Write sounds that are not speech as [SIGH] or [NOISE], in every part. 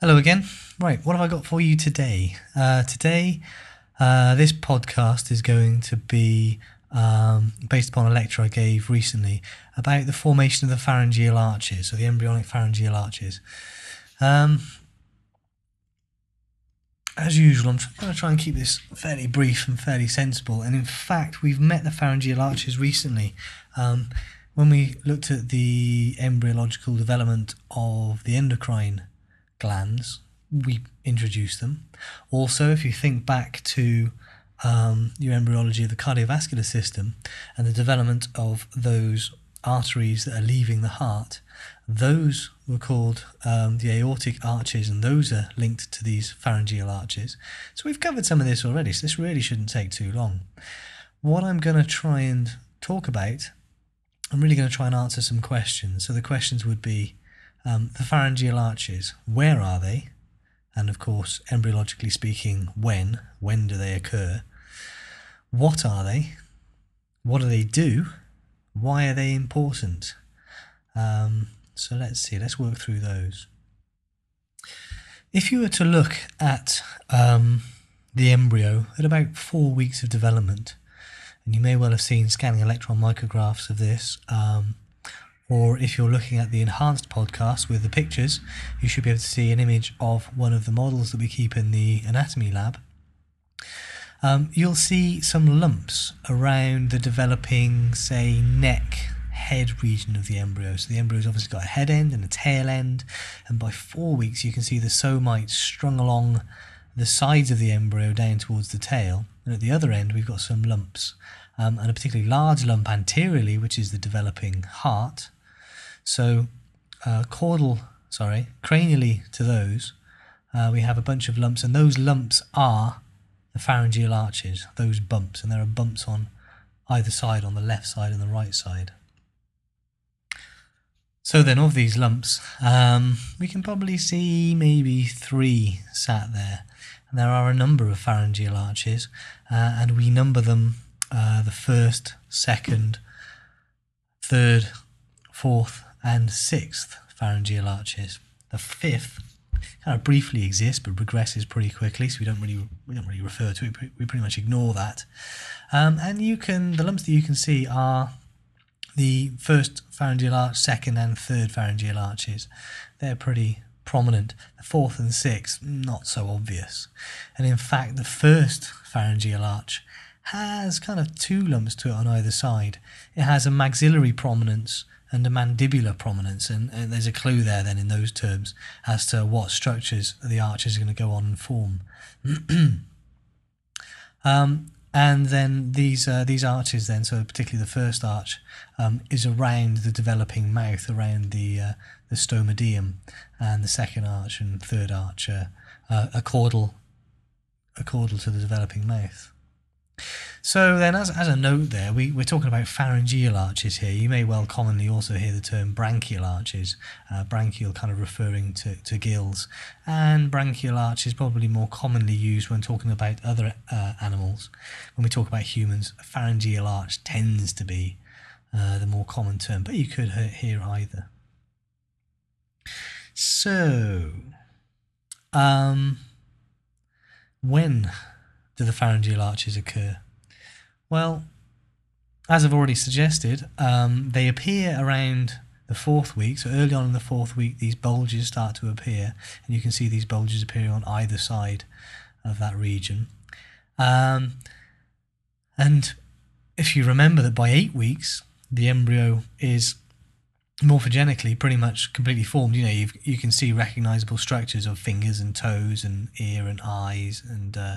Hello again. Right, what have I got for you today? Uh, today, uh, this podcast is going to be um, based upon a lecture I gave recently about the formation of the pharyngeal arches, or the embryonic pharyngeal arches. Um, as usual, I'm going to try and keep this fairly brief and fairly sensible. And in fact, we've met the pharyngeal arches recently. Um, when we looked at the embryological development of the endocrine glands, we introduce them. Also, if you think back to um, your embryology of the cardiovascular system and the development of those arteries that are leaving the heart, those were called um, the aortic arches, and those are linked to these pharyngeal arches. So we've covered some of this already, so this really shouldn't take too long. What I'm going to try and talk about, I'm really going to try and answer some questions. So the questions would be um, the pharyngeal arches, where are they? And of course, embryologically speaking, when? When do they occur? What are they? What do they do? Why are they important? Um, so let's see, let's work through those. If you were to look at um, the embryo at about four weeks of development, and you may well have seen scanning electron micrographs of this, um, or if you're looking at the enhanced podcast with the pictures, you should be able to see an image of one of the models that we keep in the anatomy lab. Um, you'll see some lumps around the developing, say, neck head region of the embryo. So the embryo's obviously got a head end and a tail end, and by four weeks you can see the somites strung along the sides of the embryo down towards the tail, and at the other end we've got some lumps, um, and a particularly large lump anteriorly, which is the developing heart. So uh, caudal, sorry, cranially to those, uh, we have a bunch of lumps, and those lumps are the pharyngeal arches, those bumps, and there are bumps on either side, on the left side and the right side. So then, of these lumps, um, we can probably see maybe three sat there. And there are a number of pharyngeal arches, uh, and we number them uh, the first, second, third, fourth, and sixth pharyngeal arches. The fifth kind of briefly exists, but progresses pretty quickly, so we don't really we don't really refer to it. We pretty much ignore that. Um, and you can the lumps that you can see are the first pharyngeal arch, second and third pharyngeal arches, they're pretty prominent. The fourth and sixth, not so obvious. And in fact, the first pharyngeal arch has kind of two lumps to it on either side. It has a maxillary prominence and a mandibular prominence, and, and there's a clue there then in those terms as to what structures the arch is going to go on and form. [CLEARS THROAT] um, and then these uh, these arches then so particularly the first arch um, is around the developing mouth around the uh, the stomodeum and the second arch and third arch uh, a caudal a caudal to the developing mouth so then, as, as a note there, we, we're talking about pharyngeal arches here. You may well commonly also hear the term branchial arches, uh, branchial kind of referring to, to gills, and branchial arch is probably more commonly used when talking about other uh, animals. When we talk about humans, pharyngeal arch tends to be uh, the more common term, but you could hear either. So, um, when do the pharyngeal arches occur? Well, as I've already suggested, um, they appear around the fourth week. So early on in the fourth week, these bulges start to appear, and you can see these bulges appearing on either side of that region. Um, and if you remember that by eight weeks, the embryo is morphogenically pretty much completely formed. You know, you you can see recognizable structures of fingers and toes and ear and eyes and uh,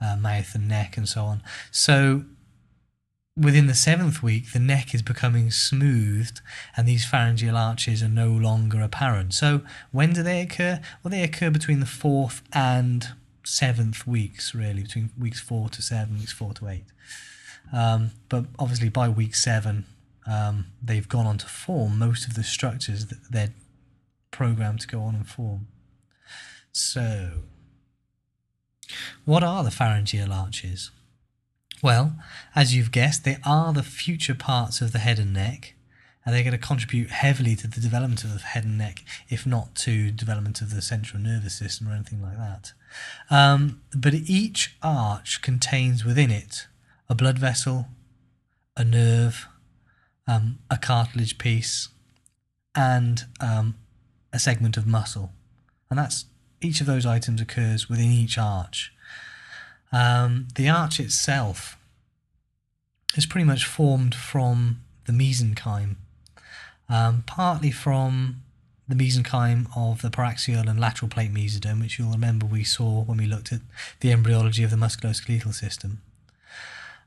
uh, mouth and neck and so on. So within the seventh week, the neck is becoming smoothed and these pharyngeal arches are no longer apparent. So when do they occur? Well, they occur between the fourth and seventh weeks, really, between weeks four to seven, weeks four to eight. Um, but obviously, by week seven, um, they've gone on to form most of the structures that they're programmed to go on and form. So, what are the pharyngeal arches? Well, as you've guessed, they are the future parts of the head and neck, and they're going to contribute heavily to the development of the head and neck, if not to development of the central nervous system or anything like that. Um, but each arch contains within it a blood vessel, a nerve, um, a cartilage piece, and um, a segment of muscle, and that's each of those items occurs within each arch. Um, the arch itself is pretty much formed from the mesenchyme um, partly from the mesenchyme of the paraxial and lateral plate mesoderm, which you'll remember we saw when we looked at the embryology of the musculoskeletal system.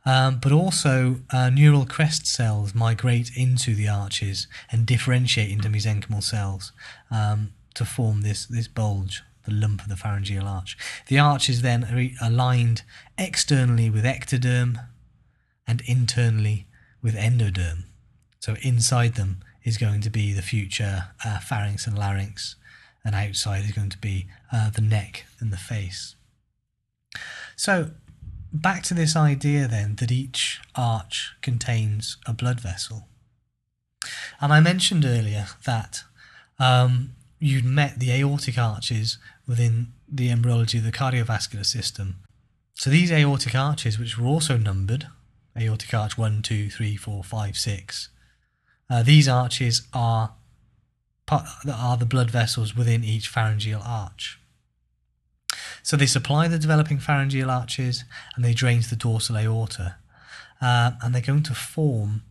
Um, but also, uh, neural crest cells migrate into the arches and differentiate into mesenchymal cells um, to form this, this bulge, the lump of the pharyngeal arch. The arch is then aligned externally with ectoderm and internally with endoderm. So inside them is going to be the future uh, pharynx and larynx, and outside is going to be uh, the neck and the face. So, back to this idea then that each arch contains a blood vessel. And I mentioned earlier that um, you'd met the aortic arches within the embryology of the cardiovascular system. So these aortic arches, which were also numbered, aortic arch 1, 2, 3, 4, 5, 6, uh, these arches are are the blood vessels within each pharyngeal arch. So they supply the developing pharyngeal arches and they drain to the dorsal aorta. Uh, and they're going to form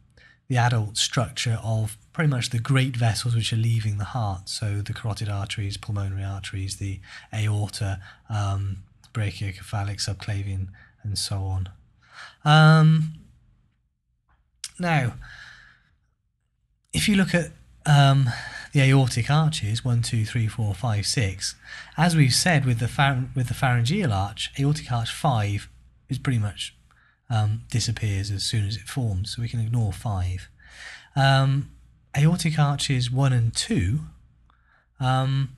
the adult structure of pretty much the great vessels which are leaving the heart. So the carotid arteries, pulmonary arteries, the aorta, um, brachiocephalic, subclavian, and so on. Um, now, if you look at um, the aortic arches, one, two, three, four, five, six, as we've said with the with the pharyngeal arch, aortic arch five is pretty much um, disappears as soon as it forms, so we can ignore five. Um, aortic arches one and two, um,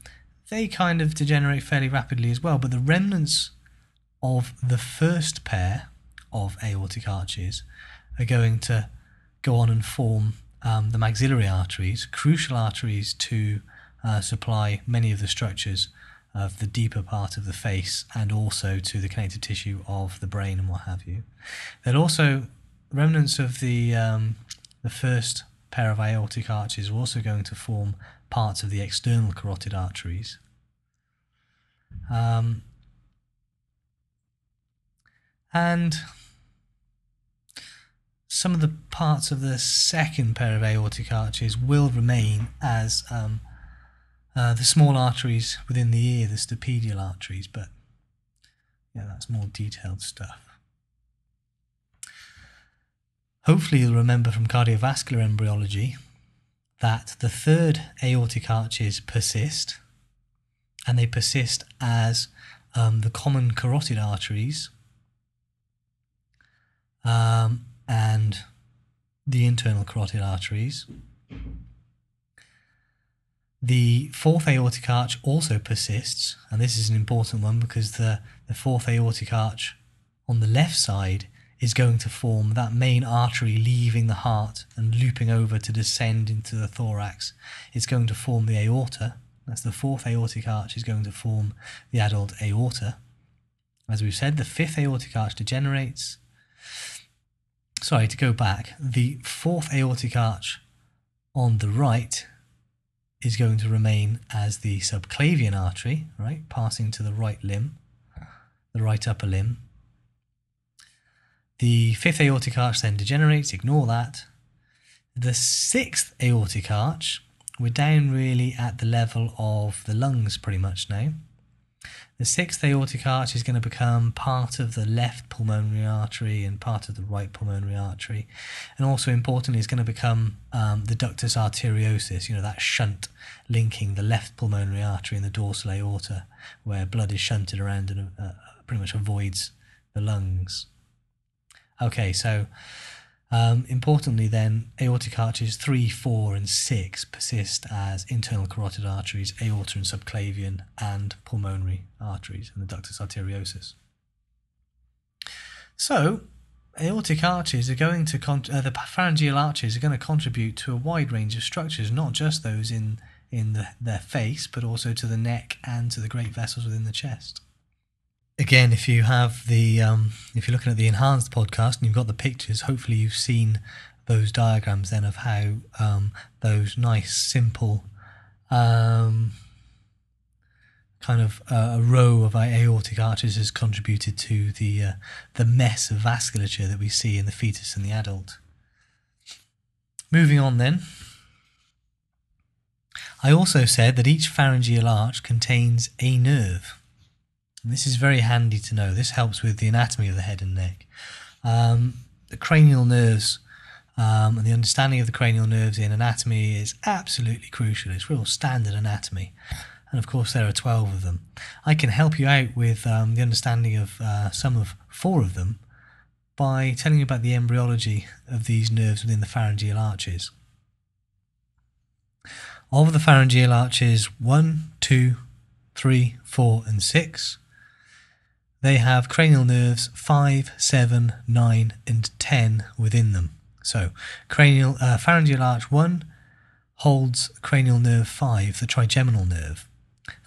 they kind of degenerate fairly rapidly as well, but the remnants of the first pair of aortic arches are going to go on and form um, the maxillary arteries, crucial arteries to uh, supply many of the structures of the deeper part of the face and also to the connective tissue of the brain and what have you. Then also remnants of the um, the first pair of aortic arches are also going to form parts of the external carotid arteries. Um, and some of the parts of the second pair of aortic arches will remain as um, uh, the small arteries within the ear, the stapedial arteries, but yeah, that's more detailed stuff. Hopefully, you'll remember from cardiovascular embryology that the third aortic arches persist, and they persist as um, the common carotid arteries. Um, and the internal carotid arteries. The fourth aortic arch also persists, and this is an important one because the, the fourth aortic arch on the left side is going to form that main artery leaving the heart and looping over to descend into the thorax. It's going to form the aorta. That's the fourth aortic arch is going to form the adult aorta. As we've said, the fifth aortic arch degenerates sorry, to go back, the fourth aortic arch on the right is going to remain as the subclavian artery, right, passing to the right limb, the right upper limb. The fifth aortic arch then degenerates, ignore that. The sixth aortic arch, we're down really at the level of the lungs pretty much now. The sixth aortic arch is going to become part of the left pulmonary artery and part of the right pulmonary artery. And also importantly, is going to become um, the ductus arteriosus, you know, that shunt linking the left pulmonary artery and the dorsal aorta, where blood is shunted around and uh, pretty much avoids the lungs. Okay, so um, importantly, then, aortic arches 3, 4, and 6 persist as internal carotid arteries, aorta and subclavian, and pulmonary arteries, and the ductus arteriosus. So, aortic arches are going to con- uh, the pharyngeal arches are going to contribute to a wide range of structures, not just those in in the, their face, but also to the neck and to the great vessels within the chest. Again, if you have the um, if you're looking at the enhanced podcast and you've got the pictures, hopefully you've seen those diagrams then of how um, those nice simple um, kind of uh, a row of aortic arches has contributed to the uh, the mess of vasculature that we see in the fetus and the adult. Moving on then. I also said that each pharyngeal arch contains a nerve. This is very handy to know. This helps with the anatomy of the head and neck. Um, the cranial nerves um, and the understanding of the cranial nerves in anatomy is absolutely crucial. It's real standard anatomy and of course there are 12 of them. I can help you out with um, the understanding of uh, some of four of them by telling you about the embryology of these nerves within the pharyngeal arches. Of the pharyngeal arches 1, 2, 3, 4, and 6, they have cranial nerves 5, 7, 9, and 10 within them. So, cranial uh, pharyngeal arch 1 holds cranial nerve 5, the trigeminal nerve.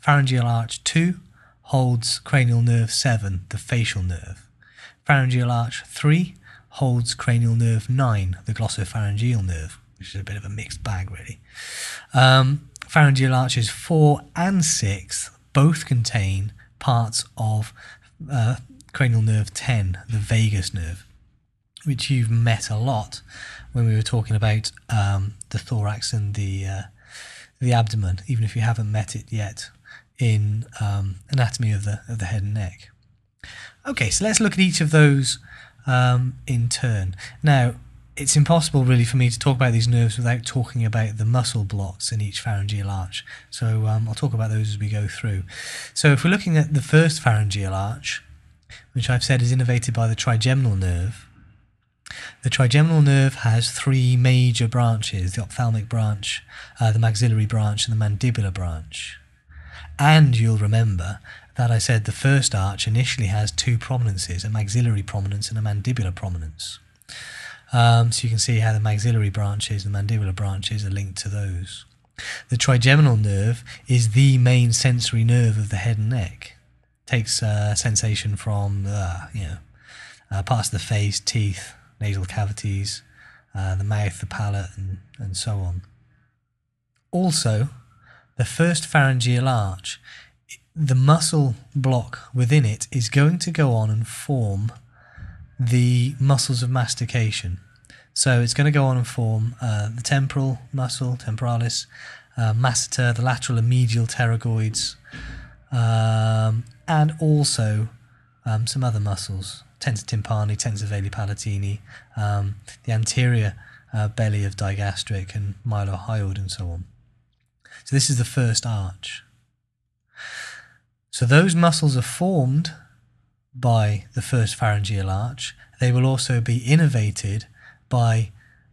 Pharyngeal arch 2 holds cranial nerve 7, the facial nerve. Pharyngeal arch 3 holds cranial nerve 9, the glossopharyngeal nerve, which is a bit of a mixed bag, really. Um, pharyngeal arches 4 and 6 both contain parts of uh, cranial nerve 10, the vagus nerve, which you've met a lot when we were talking about um, the thorax and the uh, the abdomen, even if you haven't met it yet in um, anatomy of the of the head and neck. Okay, so let's look at each of those um, in turn. Now, it's impossible really for me to talk about these nerves without talking about the muscle blocks in each pharyngeal arch. So um, I'll talk about those as we go through. So if we're looking at the first pharyngeal arch, which I've said is innervated by the trigeminal nerve, the trigeminal nerve has three major branches the ophthalmic branch, uh, the maxillary branch, and the mandibular branch. And you'll remember that I said the first arch initially has two prominences, a maxillary prominence and a mandibular prominence. Um, so you can see how the maxillary branches and mandibular branches are linked to those. The trigeminal nerve is the main sensory nerve of the head and neck. Takes uh, sensation from uh, you know uh, parts of the face, teeth, nasal cavities, uh, the mouth, the palate, and, and so on. Also, the first pharyngeal arch, the muscle block within it is going to go on and form the muscles of mastication. So it's going to go on and form uh, the temporal muscle, temporalis, uh, masseter, the lateral and medial pterygoids, um, and also um, some other muscles, tensor tympani, tensor veli palatini, um, the anterior uh, belly of digastric and mylohyoid and so on. So this is the first arch. So those muscles are formed by the first pharyngeal arch. They will also be innervated by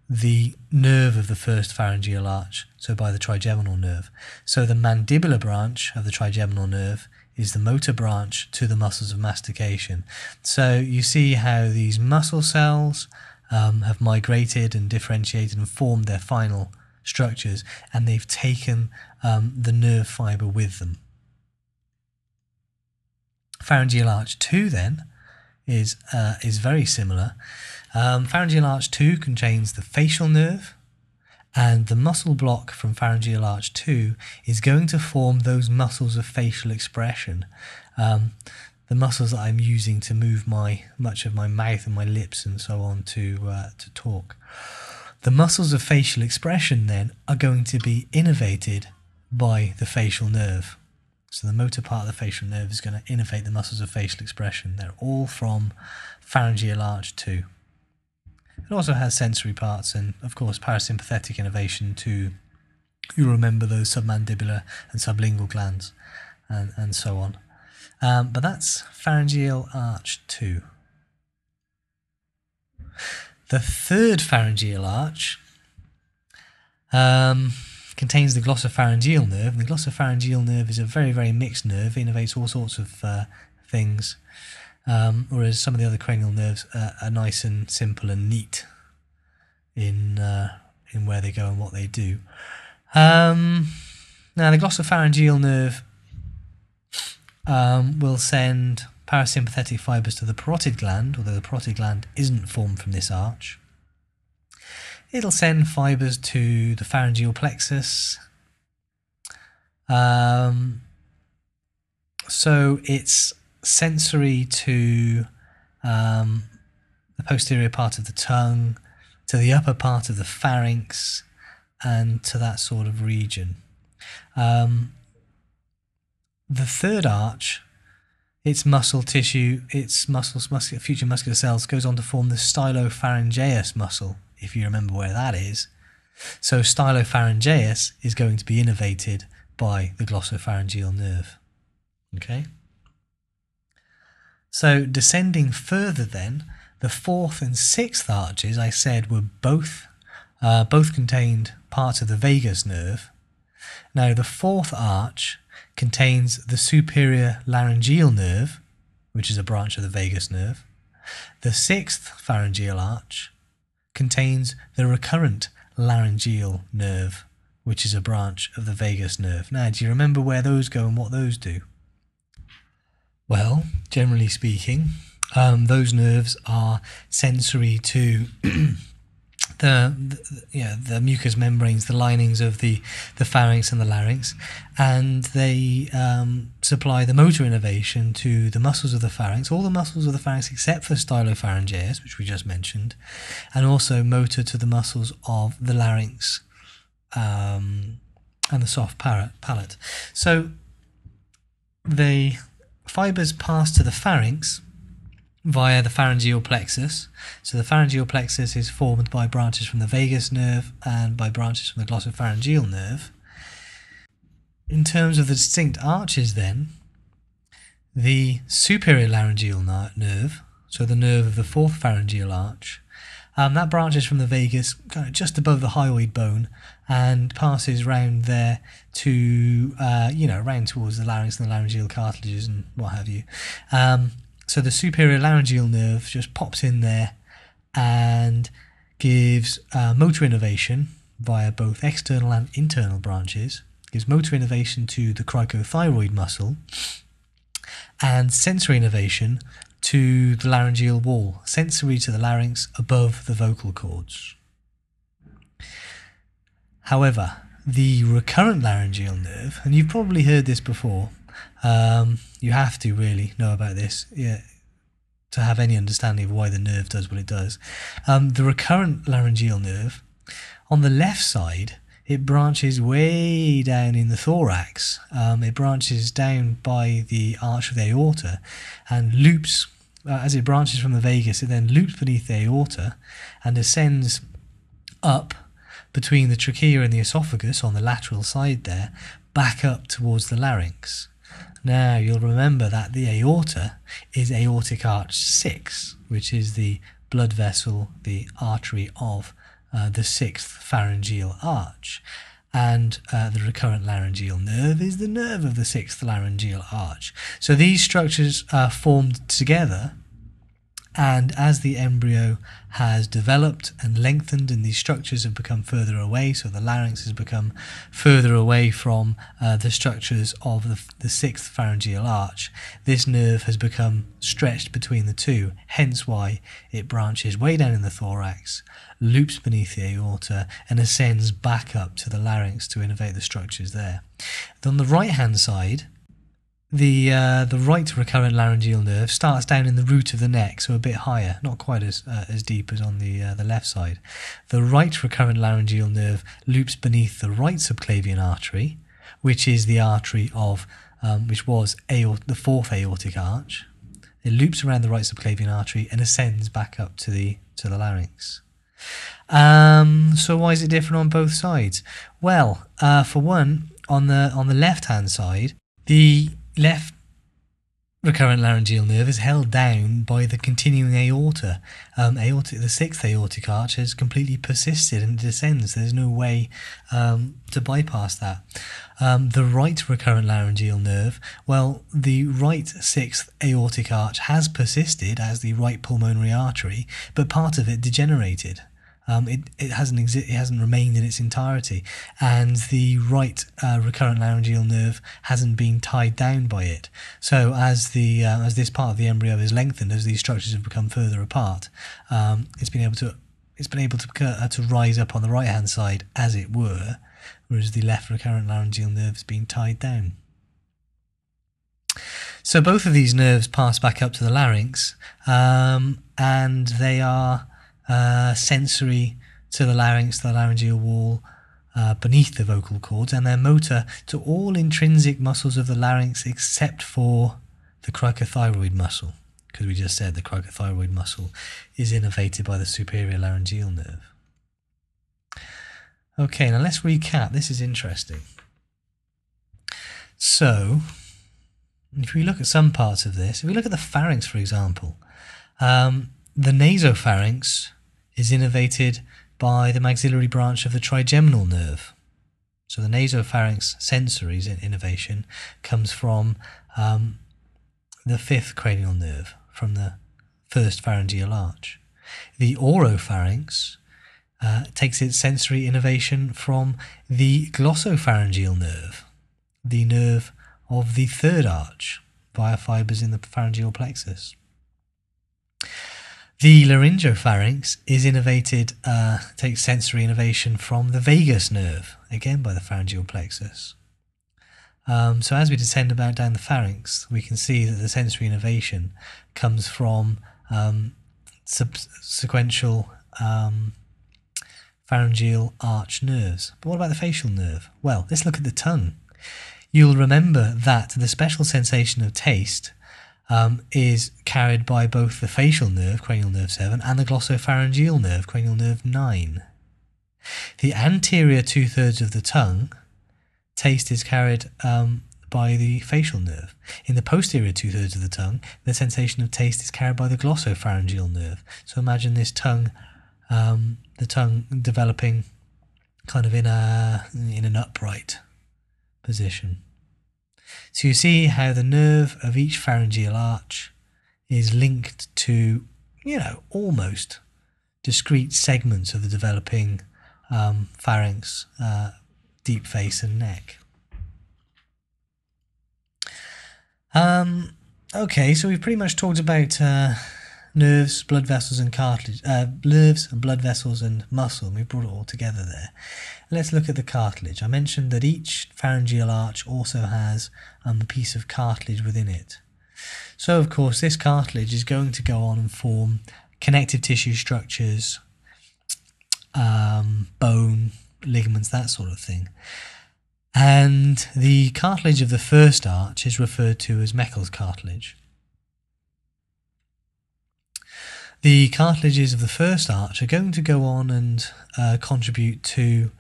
the nerve of the first pharyngeal arch, so by the trigeminal nerve. So the mandibular branch of the trigeminal nerve is the motor branch to the muscles of mastication. So you see how these muscle cells um, have migrated and differentiated and formed their final structures, and they've taken um, the nerve fiber with them. Pharyngeal arch 2 then is, uh, is very similar. Um, pharyngeal arch 2 contains the facial nerve, and the muscle block from pharyngeal arch 2 is going to form those muscles of facial expression. Um, the muscles that I'm using to move my much of my mouth and my lips and so on to uh, to talk. The muscles of facial expression then are going to be innervated by the facial nerve. So the motor part of the facial nerve is going to innervate the muscles of facial expression. They're all from pharyngeal arch 2. It also has sensory parts and, of course, parasympathetic innervation to, you remember those submandibular and sublingual glands and, and so on. Um, but that's pharyngeal arch 2. The third pharyngeal arch um, contains the glossopharyngeal nerve, and the glossopharyngeal nerve is a very, very mixed nerve, it innervates all sorts of uh, things. um, whereas some of the other cranial nerves are, nice and simple and neat in uh, in where they go and what they do. Um, now, the glossopharyngeal nerve um, will send parasympathetic fibers to the parotid gland, although the parotid gland isn't formed from this arch. It'll send fibers to the pharyngeal plexus. Um, so it's sensory to um, the posterior part of the tongue, to the upper part of the pharynx, and to that sort of region. Um, the third arch, its muscle tissue, its muscles, future muscular cells, goes on to form the stylopharyngeus muscle, if you remember where that is. So stylopharyngeus is going to be innervated by the glossopharyngeal nerve. Okay. So descending further then, the fourth and sixth arches I said were both uh, both contained parts of the vagus nerve. Now the fourth arch contains the superior laryngeal nerve, which is a branch of the vagus nerve. The sixth pharyngeal arch contains the recurrent laryngeal nerve, which is a branch of the vagus nerve. Now, do you remember where those go and what those do? Well, generally speaking, um, those nerves are sensory to [CLEARS THROAT] the, the yeah the mucous membranes, the linings of the the pharynx and the larynx, and they um, supply the motor innervation to the muscles of the pharynx, all the muscles of the pharynx except for stylopharyngeus, which we just mentioned, and also motor to the muscles of the larynx um, and the soft palate. So the fibers pass to the pharynx via the pharyngeal plexus. So the pharyngeal plexus is formed by branches from the vagus nerve and by branches from the glossopharyngeal nerve. In terms of the distinct arches then, the superior laryngeal nerve, so the nerve of the fourth pharyngeal arch, um, that branches from the vagus kind of just above the hyoid bone and passes round there to, uh, you know, round towards the larynx and the laryngeal cartilages and what have you. Um, so the superior laryngeal nerve just pops in there and gives uh, motor innervation via both external and internal branches, gives motor innervation to the cricothyroid muscle, and sensory innervation to the laryngeal wall, sensory to the larynx above the vocal cords. However, the recurrent laryngeal nerve, and you've probably heard this before, um, you have to really know about this yeah, to have any understanding of why the nerve does what it does. Um, the recurrent laryngeal nerve, on the left side, it branches way down in the thorax. Um, it branches down by the arch of the aorta and loops, uh, as it branches from the vagus, it then loops beneath the aorta and ascends up between the trachea and the esophagus on the lateral side there, back up towards the larynx. Now you'll remember that the aorta is aortic arch 6, which is the blood vessel, the artery of uh, the sixth pharyngeal arch. And uh, the recurrent laryngeal nerve is the nerve of the sixth laryngeal arch. So these structures are formed together and as the embryo has developed and lengthened and these structures have become further away, so the larynx has become further away from uh, the structures of the, the sixth pharyngeal arch, this nerve has become stretched between the two, hence why it branches way down in the thorax, loops beneath the aorta, and ascends back up to the larynx to innervate the structures there. on the right hand side, the uh, the right recurrent laryngeal nerve starts down in the root of the neck, so a bit higher, not quite as uh, as deep as on the uh, the left side. The right recurrent laryngeal nerve loops beneath the right subclavian artery, which is the artery of um, which was aort- the fourth aortic arch. It loops around the right subclavian artery and ascends back up to the to the larynx. Um, so why is it different on both sides? Well, uh, for one, on the on the left hand side, the left recurrent laryngeal nerve is held down by the continuing aorta. Um, aortic, the sixth aortic arch has completely persisted and descends. There's no way um, to bypass that. Um, the right recurrent laryngeal nerve, well, the right sixth aortic arch has persisted as the right pulmonary artery, but part of it degenerated. Um, it, it hasn't exi- it hasn't remained in its entirety, and the right uh, recurrent laryngeal nerve hasn't been tied down by it. So as the uh, as this part of the embryo is lengthened, as these structures have become further apart, um, it's been able to it's been able to uh, to rise up on the right hand side, as it were, whereas the left recurrent laryngeal nerve has been tied down. So both of these nerves pass back up to the larynx, um, and they are uh, sensory to the larynx, the laryngeal wall uh, beneath the vocal cords, and they're motor to all intrinsic muscles of the larynx except for the cricothyroid muscle, because we just said the cricothyroid muscle is innervated by the superior laryngeal nerve. Okay, now let's recap. This is interesting. So, if we look at some parts of this, if we look at the pharynx, for example, um, the nasopharynx is innervated by the maxillary branch of the trigeminal nerve. So the nasopharynx sensory innervation comes from um, the fifth cranial nerve, from the first pharyngeal arch. The oropharynx uh, takes its sensory innervation from the glossopharyngeal nerve, the nerve of the third arch, via fibers in the pharyngeal plexus. The laryngopharynx is innervated, uh, takes sensory innervation from the vagus nerve, again by the pharyngeal plexus. Um, so as we descend about down the pharynx, we can see that the sensory innervation comes from um, sequential um, pharyngeal arch nerves. But what about the facial nerve? Well, let's look at the tongue. You'll remember that the special sensation of taste um, is carried by both the facial nerve, cranial nerve 7, and the glossopharyngeal nerve, cranial nerve 9. The anterior two thirds of the tongue, taste is carried um, by the facial nerve. In the posterior two thirds of the tongue, the sensation of taste is carried by the glossopharyngeal nerve. So imagine this tongue, um, the tongue developing kind of in a in an upright position. So you see how the nerve of each pharyngeal arch is linked to, you know, almost discrete segments of the developing um, pharynx, uh, deep face, and neck. Um, okay, so we've pretty much talked about uh, nerves, blood vessels, and cartilage, uh, nerves, and blood vessels, and muscle. We brought it all together there. Let's look at the cartilage. I mentioned that each pharyngeal arch also has um, a piece of cartilage within it. So, of course, this cartilage is going to go on and form connective tissue structures, um, bone, ligaments, that sort of thing. And the cartilage of the first arch is referred to as Meckel's cartilage. The cartilages of the first arch are going to go on and uh, contribute to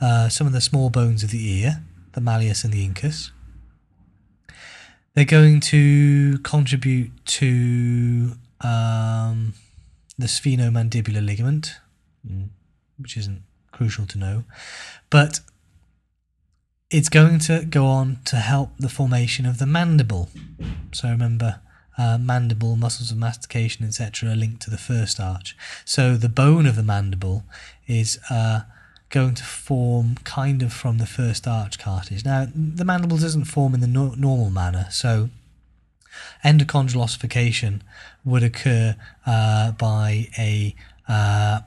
uh, some of the small bones of the ear, the malleus and the incus. They're going to contribute to um, the sphenomandibular ligament, mm, which isn't crucial to know, but it's going to go on to help the formation of the mandible. So remember, uh, mandible, muscles of mastication, etc., are linked to the first arch. So the bone of the mandible is uh, going to form kind of from the first arch cartilage. Now, the mandible doesn't form in the no- normal manner, so endochondral ossification would occur uh, by a uh,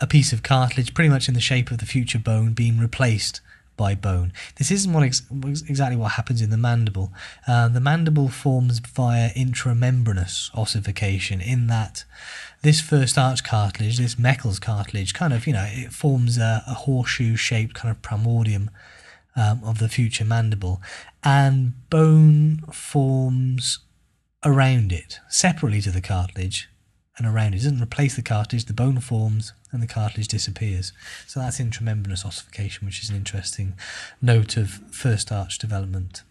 a piece of cartilage, pretty much in the shape of the future bone, being replaced by bone. This isn't what ex- exactly what happens in the mandible. Uh, the mandible forms via intramembranous ossification, in that this first arch cartilage, this Meckel's cartilage, kind of, you know, it forms a, a horseshoe shaped kind of primordium um, of the future mandible, and bone forms around it, separately to the cartilage and around it. Doesn't replace the cartilage, the bone forms and the cartilage disappears. So that's intramembranous ossification, which is an interesting note of first arch development.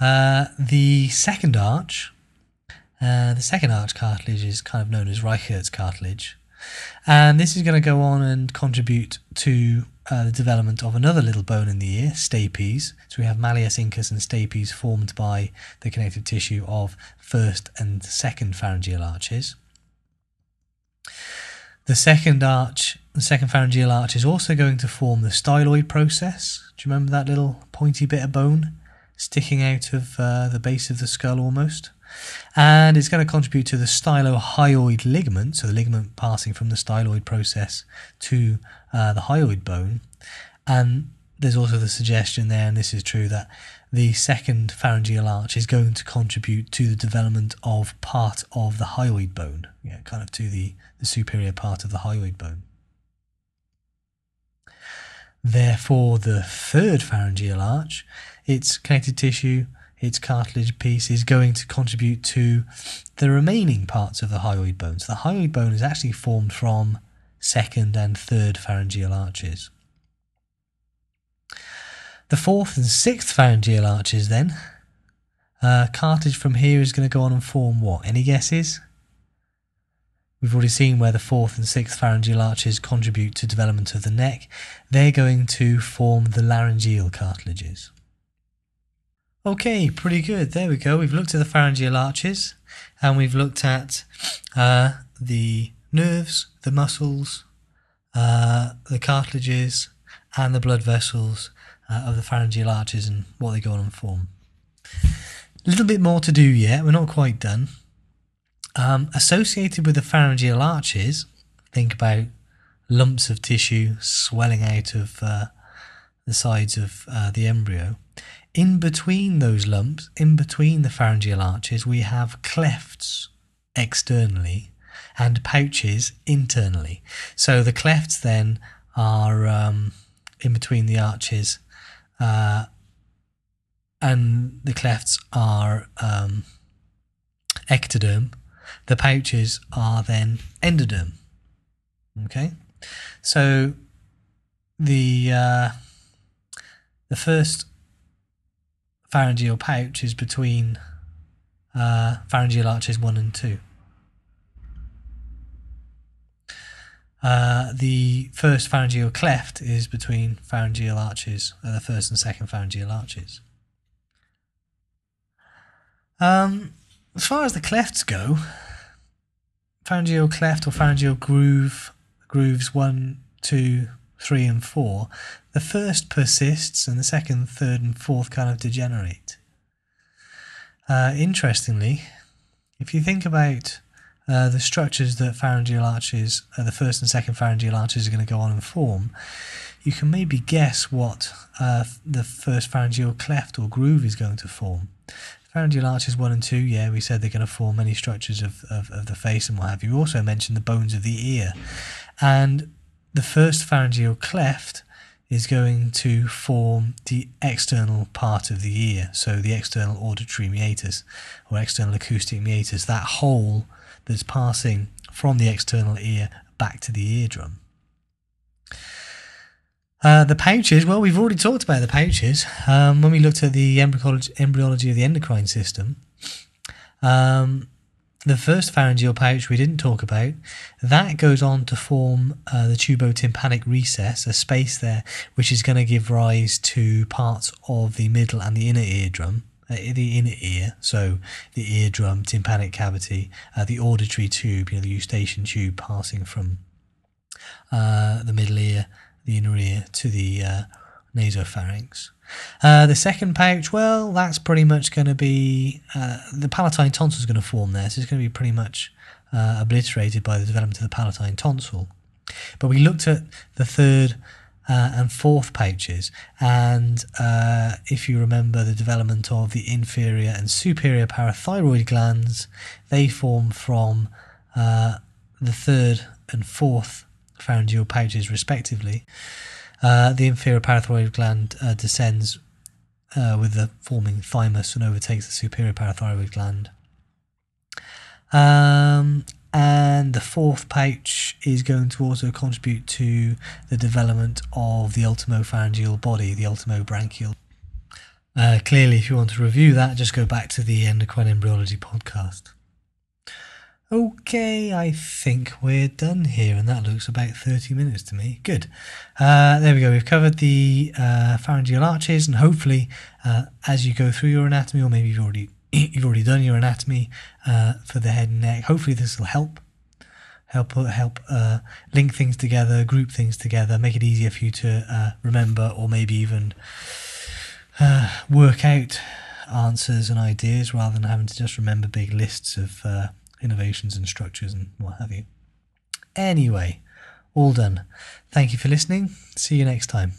Uh, the second arch, uh, the second arch cartilage is kind of known as Reichert's cartilage. And this is going to go on and contribute to uh, the development of another little bone in the ear, stapes. So we have malleus incus and stapes formed by the connective tissue of first and second pharyngeal arches. The second arch, the second pharyngeal arch is also going to form the styloid process. Do you remember that little pointy bit of bone sticking out of uh, the base of the skull almost? And it's going to contribute to the stylohyoid ligament, so the ligament passing from the styloid process to uh, the hyoid bone. And there's also the suggestion there, and this is true, that the second pharyngeal arch is going to contribute to the development of part of the hyoid bone, yeah, kind of to the, the superior part of the hyoid bone. Therefore, the third pharyngeal arch, its connective tissue, its cartilage piece, is going to contribute to the remaining parts of the hyoid bone. So the hyoid bone is actually formed from second and third pharyngeal arches. The fourth and sixth pharyngeal arches, then, uh, cartilage from here is going to go on and form what? Any guesses? We've already seen where the fourth and sixth pharyngeal arches contribute to development of the neck. They're going to form the laryngeal cartilages. Okay, pretty good. There we go. We've looked at the pharyngeal arches and we've looked at uh, the nerves, the muscles, uh, the cartilages, and the blood vessels uh, of the pharyngeal arches and what they go on and form. A little bit more to do yet. We're not quite done. Um, associated with the pharyngeal arches, think about lumps of tissue swelling out of uh, the sides of uh, the embryo. In between those lumps, in between the pharyngeal arches, we have clefts externally and pouches internally. So the clefts then are um, in between the arches, uh, and the clefts are um, ectoderm, the pouches are then endoderm. Okay, so the uh, the first pharyngeal pouch is between uh, pharyngeal arches one and two. Uh, the first pharyngeal cleft is between pharyngeal arches, uh, the first and second pharyngeal arches. Um, as far as the clefts go, pharyngeal cleft or pharyngeal groove, grooves one, two, three, and four, the first persists and the second, third, and fourth kind of degenerate. Uh, interestingly, if you think about uh, the structures that pharyngeal arches, uh, the first and second pharyngeal arches are going to go on and form, you can maybe guess what uh, the first pharyngeal cleft or groove is going to form. Pharyngeal arches 1 and 2, yeah, we said they're going to form many structures of, of, of the face and what have you. We also mentioned the bones of the ear. And the first pharyngeal cleft is going to form the external part of the ear, so the external auditory meatus or external acoustic meatus, that hole that's passing from the external ear back to the eardrum. Uh, the pouches, well, we've already talked about the pouches um, when we looked at the embryology, embryology of the endocrine system. Um, the first pharyngeal pouch we didn't talk about, that goes on to form uh, the tubotympanic recess, a space there which is going to give rise to parts of the middle and the inner eardrum. Uh, the inner ear, so the eardrum, tympanic cavity, uh, the auditory tube, you know, the eustachian tube passing from uh, the middle ear the inner ear to the uh, nasopharynx. Uh, the second pouch, well, that's pretty much going to be uh, the palatine tonsil is going to form there, so it's going to be pretty much uh, obliterated by the development of the palatine tonsil. But we looked at the third uh, and fourth pouches, and uh, if you remember the development of the inferior and superior parathyroid glands, they form from the third and fourth pharyngeal pouches, respectively. Uh, the inferior parathyroid gland uh, descends uh, with the forming thymus and overtakes the superior parathyroid gland. Um, and the fourth pouch is going to also contribute to the development of the ultimopharyngeal body, the ultimobranchial. Uh, clearly, if you want to review that, just go back to the endocrine embryology podcast. Okay, I think we're done here, and that looks about 30 minutes to me. Good. Uh, there we go. We've covered the uh, pharyngeal arches, and hopefully, uh, as you go through your anatomy, or maybe you've already [CLEARS THROAT] you've already done your anatomy uh, for the head and neck. Hopefully, this will help help help uh, link things together, group things together, make it easier for you to uh, remember, or maybe even work out answers and ideas rather than having to just remember big lists of innovations and structures and what have you. Anyway, all done. Thank you for listening. See you next time.